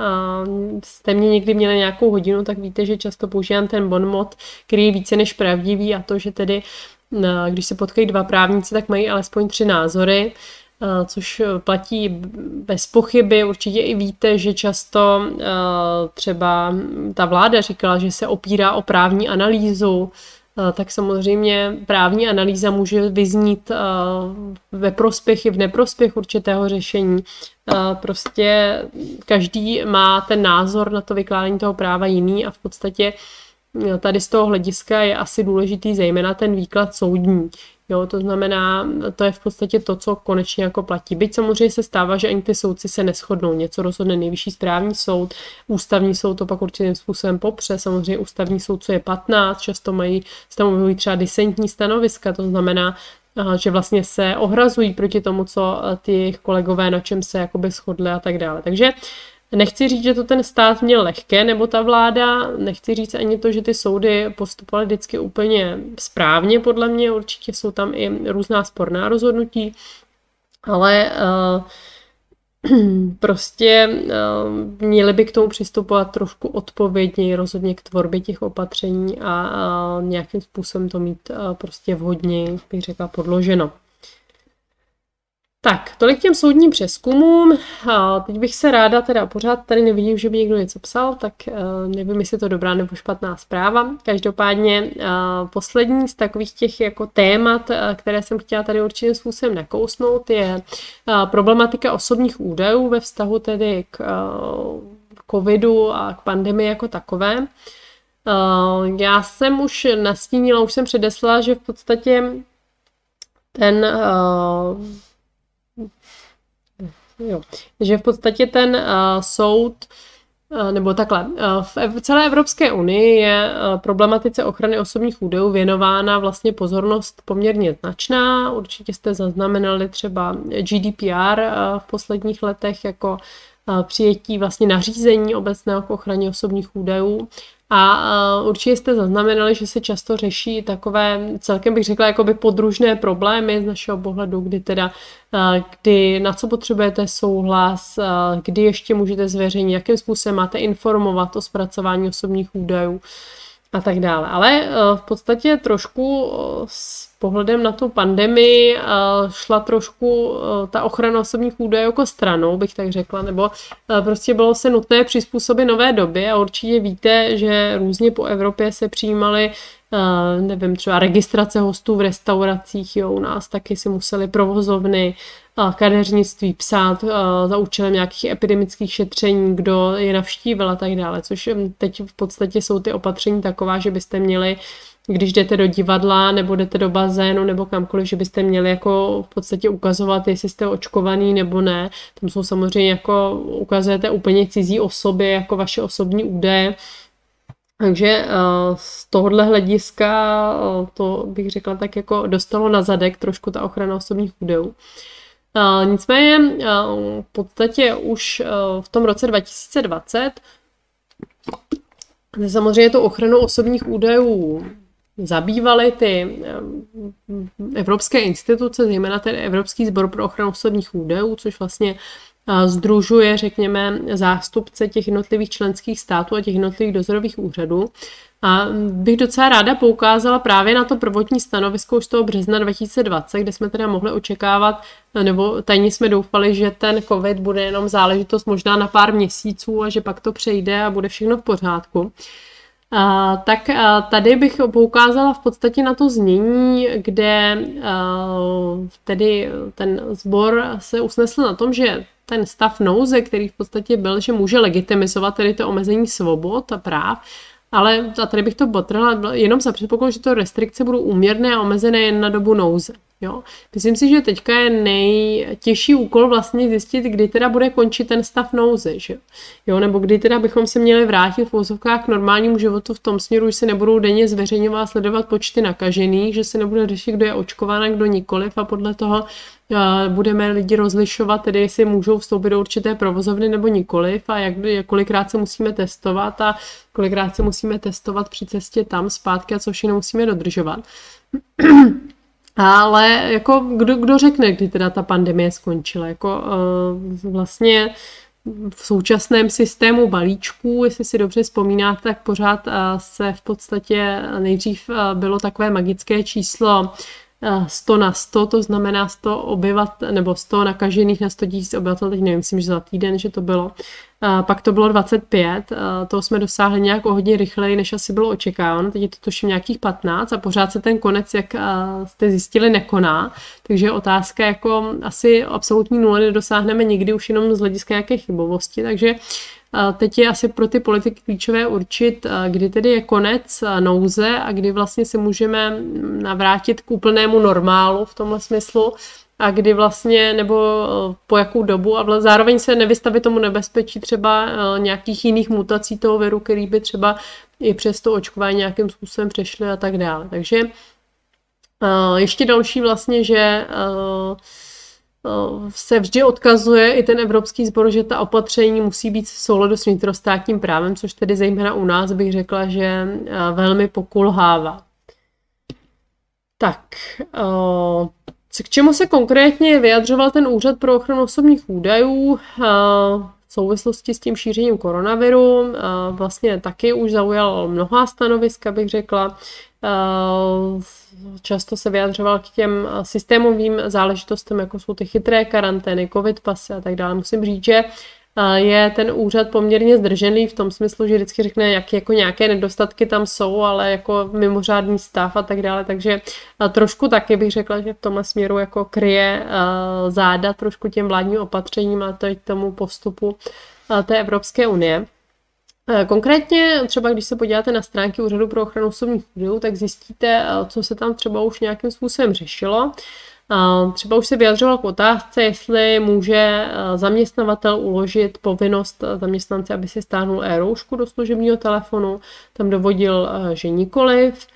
jste mě někdy měli nějakou hodinu, tak víte, že často používám ten bonmot, který je více než pravdivý a to, že tedy když se potkají dva právníci, tak mají alespoň tři názory. Eh, což platí bez pochyby. Určitě i víte, že často eh, třeba ta vláda říkala, že se opírá o právní analýzu, eh, tak samozřejmě právní analýza může vyznít ve prospěch i v neprospěch určitého řešení. Prostě každý má ten názor na to vykládání toho práva jiný a v podstatě tady z toho hlediska je asi důležitý zejména ten výklad soudní. Jo, to znamená, to je v podstatě to, co konečně jako platí. Byť samozřejmě se stává, že ani ty soudci se neschodnou. Něco rozhodne nejvyšší správní soud, ústavní soud to pak určitým způsobem popře. Samozřejmě ústavní soud, co je 15, často mají, stanovují třeba disentní stanoviska, to znamená, že vlastně se ohrazují proti tomu, co ty kolegové, na čem se jakoby shodli a tak dále. Takže Nechci říct, že to ten stát měl lehké, nebo ta vláda, nechci říct ani to, že ty soudy postupovaly vždycky úplně správně, podle mě určitě jsou tam i různá sporná rozhodnutí, ale uh, *clears throat* prostě uh, měli by k tomu přistupovat trošku odpovědně, rozhodně k tvorbě těch opatření a uh, nějakým způsobem to mít uh, prostě vhodně, bych řekla, podloženo. Tak, tolik těm soudním přeskumům. A teď bych se ráda, teda pořád tady nevidím, že by někdo něco psal, tak uh, nevím, jestli je to dobrá nebo špatná zpráva. Každopádně uh, poslední z takových těch jako témat, uh, které jsem chtěla tady určitým způsobem nakousnout, je problematika osobních údajů ve vztahu tedy k covidu a k pandemii jako takové. Já jsem už nastínila, už jsem předeslala, že v podstatě ten Jo. Že v podstatě ten uh, soud uh, nebo takhle, uh, v celé Evropské unii je problematice ochrany osobních údajů věnována vlastně pozornost poměrně značná. Určitě jste zaznamenali třeba GDPR v posledních letech jako přijetí vlastně nařízení obecného k ochraně osobních údajů. A určitě jste zaznamenali, že se často řeší takové, celkem bych řekla, jakoby podružné problémy z našeho pohledu, kdy teda, kdy na co potřebujete souhlas, kdy ještě můžete zveřejnit, jakým způsobem máte informovat o zpracování osobních údajů a tak dále. Ale v podstatě trošku s pohledem na tu pandemii šla trošku ta ochrana osobních údajů jako stranou, bych tak řekla, nebo prostě bylo se nutné přizpůsobit nové době a určitě víte, že různě po Evropě se přijímaly nevím, třeba registrace hostů v restauracích, jo, u nás taky si museli provozovny, kadeřnictví psát za účelem nějakých epidemických šetření, kdo je navštívil a tak dále, což teď v podstatě jsou ty opatření taková, že byste měli když jdete do divadla nebo jdete do bazénu nebo kamkoliv, že byste měli jako v podstatě ukazovat, jestli jste očkovaný nebo ne. Tam jsou samozřejmě jako ukazujete úplně cizí osoby, jako vaše osobní údaje. Takže z tohohle hlediska to bych řekla tak jako dostalo na zadek trošku ta ochrana osobních údajů. Nicméně v podstatě už v tom roce 2020 samozřejmě to ochranu osobních údajů zabývaly ty evropské instituce, zejména ten Evropský sbor pro ochranu osobních údajů, což vlastně združuje, řekněme, zástupce těch jednotlivých členských států a těch jednotlivých dozorových úřadů. A bych docela ráda poukázala právě na to prvotní stanovisko už z toho března 2020, kde jsme teda mohli očekávat, nebo tajně jsme doufali, že ten COVID bude jenom záležitost možná na pár měsíců a že pak to přejde a bude všechno v pořádku. A, tak a tady bych poukázala v podstatě na to znění, kde a, tedy ten sbor se usnesl na tom, že ten stav nouze, který v podstatě byl, že může legitimizovat tedy to omezení svobod a práv, ale a tady bych to potrhla jenom za předpokladu, že to restrikce budou úměrné a omezené jen na dobu nouze. Jo. Myslím si, že teďka je nejtěžší úkol vlastně zjistit, kdy teda bude končit ten stav nouze, že jo, nebo kdy teda bychom se měli vrátit v vozovkách k normálnímu životu v tom směru, že se nebudou denně zveřejňovat sledovat počty nakažených, že se nebude řešit, kdo je očkován a kdo nikoliv a podle toho budeme lidi rozlišovat, tedy jestli můžou vstoupit do určité provozovny nebo nikoliv a jak, kolikrát se musíme testovat a kolikrát se musíme testovat při cestě tam zpátky a co všechno musíme dodržovat. Ale jako kdo, kdo řekne, kdy teda ta pandemie skončila? Jako uh, vlastně v současném systému balíčků, jestli si dobře vzpomínáte, tak pořád uh, se v podstatě nejdřív uh, bylo takové magické číslo 100 na 100, to znamená 100 obyvat, nebo 100 nakažených na 100 tisíc obyvatel, teď nevím, myslím, že za týden, že to bylo. Pak to bylo 25, a to jsme dosáhli nějak o hodně rychleji, než asi bylo očekáváno, teď je to tuším nějakých 15 a pořád se ten konec, jak jste zjistili, nekoná, takže otázka jako asi absolutní nuly nedosáhneme nikdy už jenom z hlediska nějaké chybovosti, takže Teď je asi pro ty politiky klíčové určit, kdy tedy je konec nouze a kdy vlastně se můžeme navrátit k úplnému normálu v tomhle smyslu a kdy vlastně, nebo po jakou dobu a zároveň se nevystavit tomu nebezpečí třeba nějakých jiných mutací toho viru, který by třeba i přes to očkování nějakým způsobem přešly a tak dále. Takže ještě další vlastně, že se vždy odkazuje i ten Evropský sbor, že ta opatření musí být v souladu s vnitrostátním právem, což tedy zejména u nás bych řekla, že velmi pokulhává. Tak, k čemu se konkrétně vyjadřoval ten úřad pro ochranu osobních údajů v souvislosti s tím šířením koronaviru? Vlastně taky už zaujal mnoha stanoviska, bych řekla. Často se vyjadřoval k těm systémovým záležitostem, jako jsou ty chytré karantény, covid pasy a tak dále. Musím říct, že je ten úřad poměrně zdržený v tom smyslu, že vždycky řekne, jak jako nějaké nedostatky tam jsou, ale jako mimořádný stav a tak dále, takže trošku taky bych řekla, že v tomhle směru jako kryje záda trošku těm vládním opatřením a teď tomu postupu té Evropské unie. Konkrétně třeba, když se podíváte na stránky Úřadu pro ochranu osobních údajů, tak zjistíte, co se tam třeba už nějakým způsobem řešilo. Třeba už se vyjadřoval k otázce, jestli může eh, zaměstnavatel uložit povinnost eh, zaměstnance, aby si stáhnul e-roušku do služebního telefonu. Tam dovodil, eh, že nikoliv.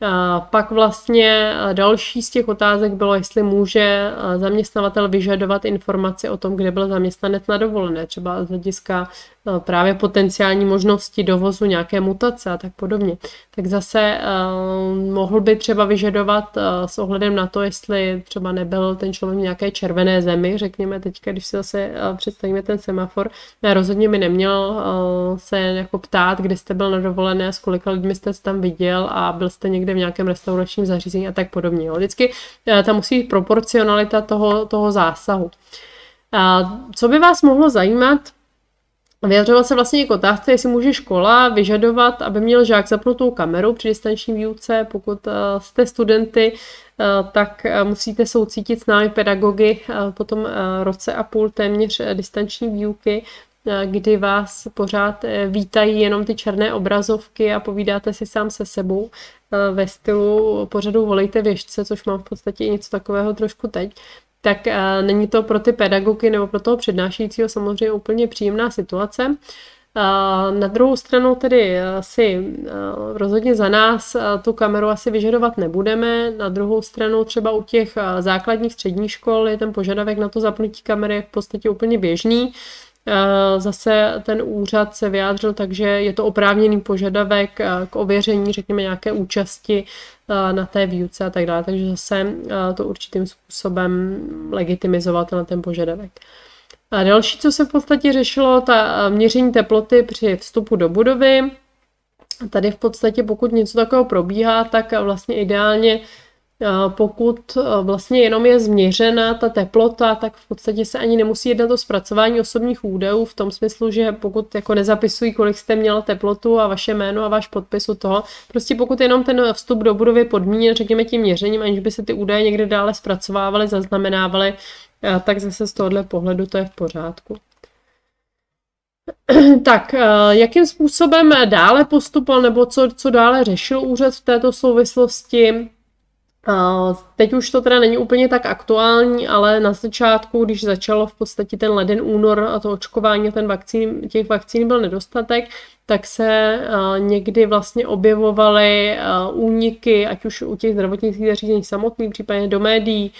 A pak vlastně další z těch otázek bylo, jestli může zaměstnavatel vyžadovat informace o tom, kde byl zaměstnanec na dovolené, třeba z hlediska právě potenciální možnosti dovozu nějaké mutace a tak podobně, tak zase uh, mohl by třeba vyžadovat uh, s ohledem na to, jestli třeba nebyl ten člověk v nějaké červené zemi, řekněme teďka, když si zase uh, představíme ten semafor, ne, rozhodně by neměl se jako ptát, kde jste byl na dovolené, s kolika lidmi jste tam viděl a byl jste někde v nějakém restauračním zařízení a tak podobně. Jo. Vždycky tam musí být proporcionalita toho, toho zásahu. A co by vás mohlo zajímat, Vyjadřoval se vlastně k otázce, jestli může škola vyžadovat, aby měl žák zapnutou kameru při distanční výuce. Pokud eh, jste studenty, eh, tak eh, musíte soucítit s námi pedagogy po tom roce a půl téměř distanční výuky, kdy vás pořád vítají jenom ty černé obrazovky a povídáte si sám se sebou ve stylu pořadu Volejte věžce, což mám v podstatě něco takového trošku teď tak uh, není to pro ty pedagogy nebo pro toho přednášejícího samozřejmě úplně příjemná situace. Na druhou stranu tedy asi rozhodně za nás tu kameru asi vyžadovat nebudeme. Na druhou stranu třeba u těch základních středních škol je ten požadavek na to zapnutí kamery v podstatě úplně běžný. Zase ten úřad se vyjádřil takže je to oprávněný požadavek k ověření, řekněme, nějaké účasti na té výuce a tak dále. Takže zase to určitým způsobem legitimizovat na ten požadavek. A další, co se v podstatě řešilo, ta měření teploty při vstupu do budovy. Tady v podstatě, pokud něco takového probíhá, tak vlastně ideálně pokud vlastně jenom je změřena ta teplota, tak v podstatě se ani nemusí jednat o zpracování osobních údajů v tom smyslu, že pokud jako nezapisují, kolik jste měla teplotu a vaše jméno a váš podpis u toho, prostě pokud jenom ten vstup do budovy podmíněn, řekněme tím měřením, aniž by se ty údaje někde dále zpracovávaly, zaznamenávaly, tak zase z tohohle pohledu to je v pořádku. *clears throat* Tak, jakým způsobem dále postupoval nebo co, co dále řešil úřad v této souvislosti? Teď už to teda není úplně tak aktuální, ale na začátku, když začalo v podstatě ten leden, únor a to očkování, ten vakcín, těch vakcín byl nedostatek, tak se někdy vlastně objevovaly úniky, ať už u těch zdravotnických zařízení samotných, případně do médií,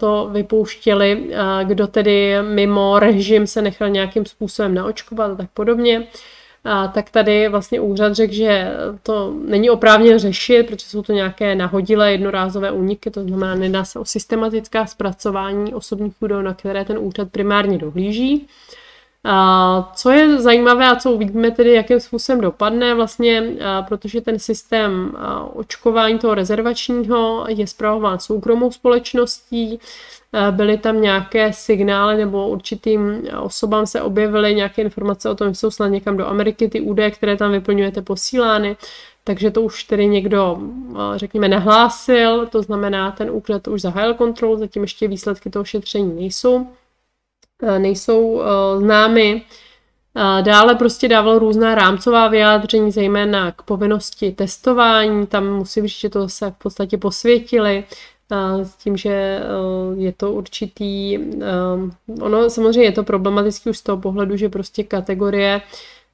to vypouštěli, kdo tedy mimo režim se nechal nějakým způsobem naočkovat a tak podobně. A tak tady vlastně úřad řekl, že to není oprávně řešit, protože jsou to nějaké nahodilé jednorázové úniky, to znamená, nedá se o systematická zpracování osobních údajů, na které ten úřad primárně dohlíží. A co je zajímavé a co uvidíme tedy, jakým způsobem dopadne vlastně, protože ten systém očkování toho rezervačního je zpravován soukromou společností, byly tam nějaké signály nebo určitým osobám se objevily nějaké informace o tom, že jsou snad někam do Ameriky ty údaje, které tam vyplňujete, posílány. Takže to už tedy někdo, řekněme, nahlásil, to znamená, ten úřad už zahájil kontrolu, zatím ještě výsledky toho šetření nejsou, nejsou známy. Dále prostě dával různá rámcová vyjádření, zejména k povinnosti testování, tam musím říct, že to se v podstatě posvětili, s tím, že eh, je to určitý, eh, ono samozřejmě je to problematický už z toho pohledu, že prostě kategorie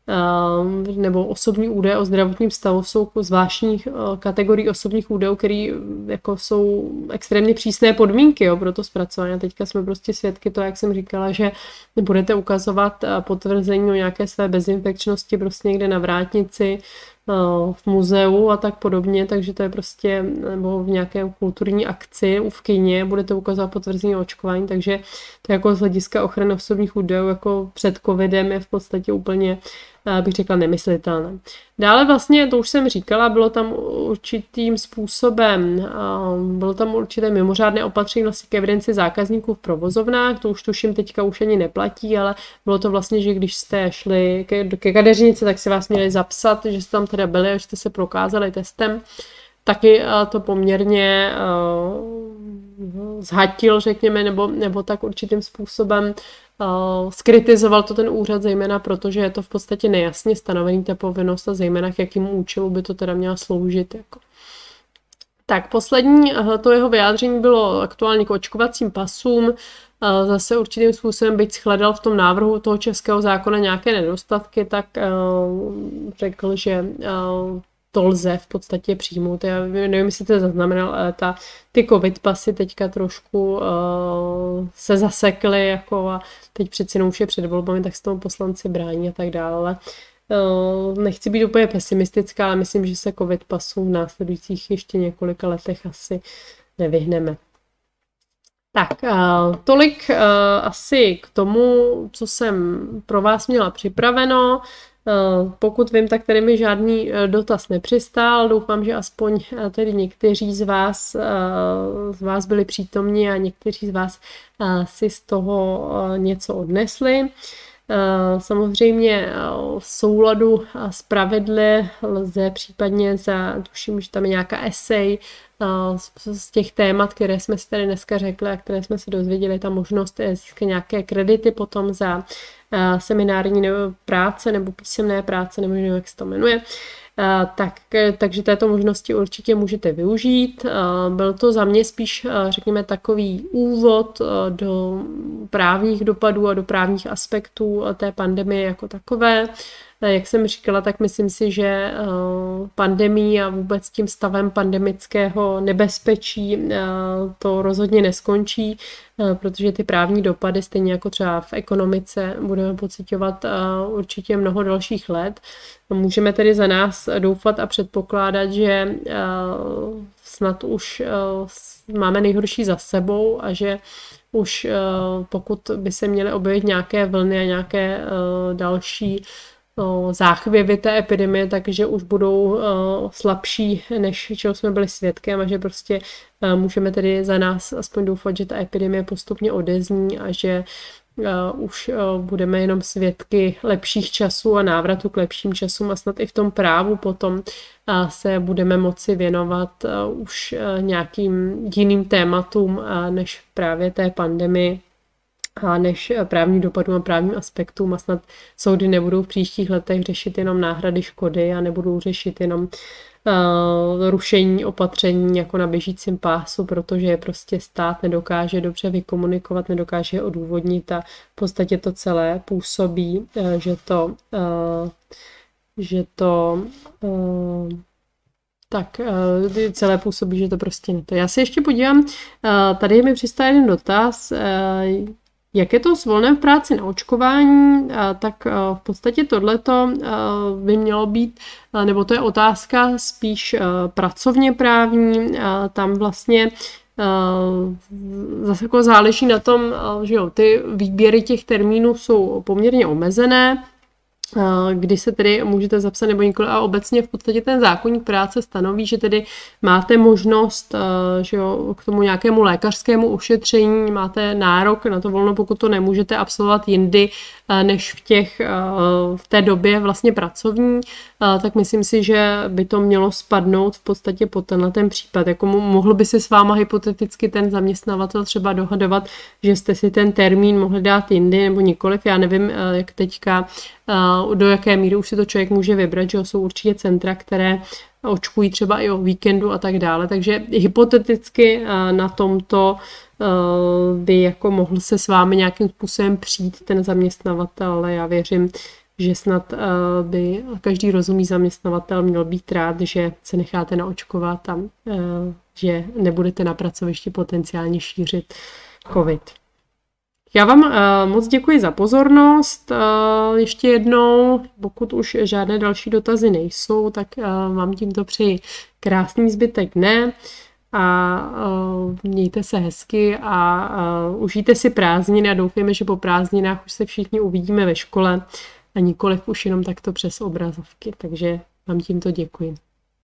eh, nebo osobní údaje o zdravotním stavu jsou zvláštních kategorií osobních údajů, které jako jsou extrémně přísné podmínky jo, pro to zpracování. Teďka jsme prostě svědky toho, jak jsem říkala, že budete ukazovat potvrzení o nějaké své bezinfekčnosti prostě někde na vrátnici, v muzeu a tak podobně, takže to je prostě, nebo v nějaké kulturní akci v kině budete ukazovat potvrzení očkování, takže to jako z hlediska ochrany osobních údajů jako před covidem je v podstatě úplně bych řekla, nemyslitelné. Dále vlastně, to už jsem říkala, bylo tam určitým způsobem, bylo tam určité mimořádné opatření vlastně k evidenci zákazníků v provozovnách, to už tuším teďka už ani neplatí, ale bylo to vlastně, že když jste šli ke, ke kadeřnici, tak si vás měli zapsat, že jste tam teda byli a že jste se prokázali testem. Taky to poměrně zhatil, řekněme, nebo, nebo tak určitým způsobem Uh, skritizoval to ten úřad zejména proto, že je to v podstatě nejasně stanovený ta povinnost a zejména k jakému účelu by to teda měla sloužit. Jako. Tak poslední uh, to jeho vyjádření bylo aktuálně k očkovacím pasům. Uh, zase určitým způsobem, byť shledal v tom návrhu toho českého zákona nějaké nedostatky, tak řekl, že to lze v podstatě přijmout. Já nevím, jestli to zaznamenal, ale ta, ty covid pasy teďka trošku uh, se zasekly jako a teď přeci už je před volbami, tak se tomu poslanci brání a tak dále. Uh, nechci být úplně pesimistická, ale myslím, že se covid pasů v následujících ještě několika letech asi nevyhneme. Tak, uh, tolik asi k tomu, co jsem pro vás měla připraveno. Eh, pokud vím, tak tady mi žádný eh, dotaz nepřistál. Doufám, že aspoň eh, tedy někteří z vás, z vás byli přítomní a někteří z vás si z toho něco odnesli. Samozřejmě souladu s pravidly lze případně za, tuším, že tam je nějaká esej, z těch témat, které jsme si tady dneska řekli a které jsme se dozvěděli, ta možnost získat nějaké kredity potom za seminární práce nebo písemné práce, nebo jak se to jmenuje, tak, takže této možnosti určitě můžete využít. Byl to za mě spíš, řekněme, takový úvod do právních dopadů a do právních aspektů té pandemie jako takové. Jak jsem říkala, tak myslím si, že eh, pandemí a vůbec tím stavem pandemického nebezpečí eh, to rozhodně neskončí, eh, protože ty právní dopady, stejně jako třeba v ekonomice, budeme pocitovat určitě mnoho dalších let. Můžeme tedy za nás doufat a předpokládat, že snad už máme nejhorší za sebou a že už pokud by se měly objevit nějaké vlny a nějaké další záchvěvy té epidemie, takže už budou slabší, než čeho jsme byli svědkem a že prostě můžeme tedy za nás aspoň doufat, že ta epidemie postupně odezní a že už budeme jenom svědky lepších časů a návratu k lepším časům a snad i v tom právu potom se budeme moci věnovat už nějakým jiným tématům než právě té pandemii a než právní dopadům a právním aspektům a snad soudy nebudou v příštích letech řešit jenom náhrady škody a nebudou řešit jenom uh, rušení opatření jako na běžícím pásu, protože je prostě stát nedokáže dobře vykomunikovat, nedokáže je odůvodnit a v podstatě to celé působí, uh, že to uh, že to tak celé působí, že to prostě ne to. Já se ještě podívám, tady mi přistál jeden dotaz, jak je to s volném v práci na očkování, tak v podstatě tohleto by mělo být, nebo to je otázka spíš pracovně právní, tam vlastně zase jako záleží na tom, že jo, ty výběry těch termínů jsou poměrně omezené, kdy se tedy můžete zapsat nebo nikoli. A obecně v podstatě ten zákonník práce stanoví, že tedy máte možnost že jo, k tomu nějakému lékařskému ošetření, máte nárok na to volno, pokud to nemůžete absolvovat jindy než v, těch, v té době vlastně pracovní, tak myslím si, že by to mělo spadnout v podstatě pod tenhle ten případ. Jako mohl by se s váma hypoteticky ten zaměstnavatel třeba dohadovat, že jste si ten termín mohli dát jindy nebo nikoliv. Já nevím, jak teďka do jaké míry už si to člověk může vybrat, že jsou určitě centra, které očkují třeba i o víkendu a tak dále, takže hypoteticky na tomto by jako mohl se s vámi nějakým způsobem přijít ten zaměstnavatel, ale já věřím, že snad by každý rozumný zaměstnavatel měl být rád, že se necháte naočkovat a že nebudete na pracovišti potenciálně šířit COVID. Já vám moc děkuji za pozornost. Ještě jednou, pokud už žádné další dotazy nejsou, tak vám tímto přeji krásný zbytek dne a uh, mějte se hezky a uh, užijte si prázdniny a doufejme, že po prázdninách už se všichni uvidíme ve škole a nikoliv už jenom takto přes obrazovky. Takže vám tímto děkuji.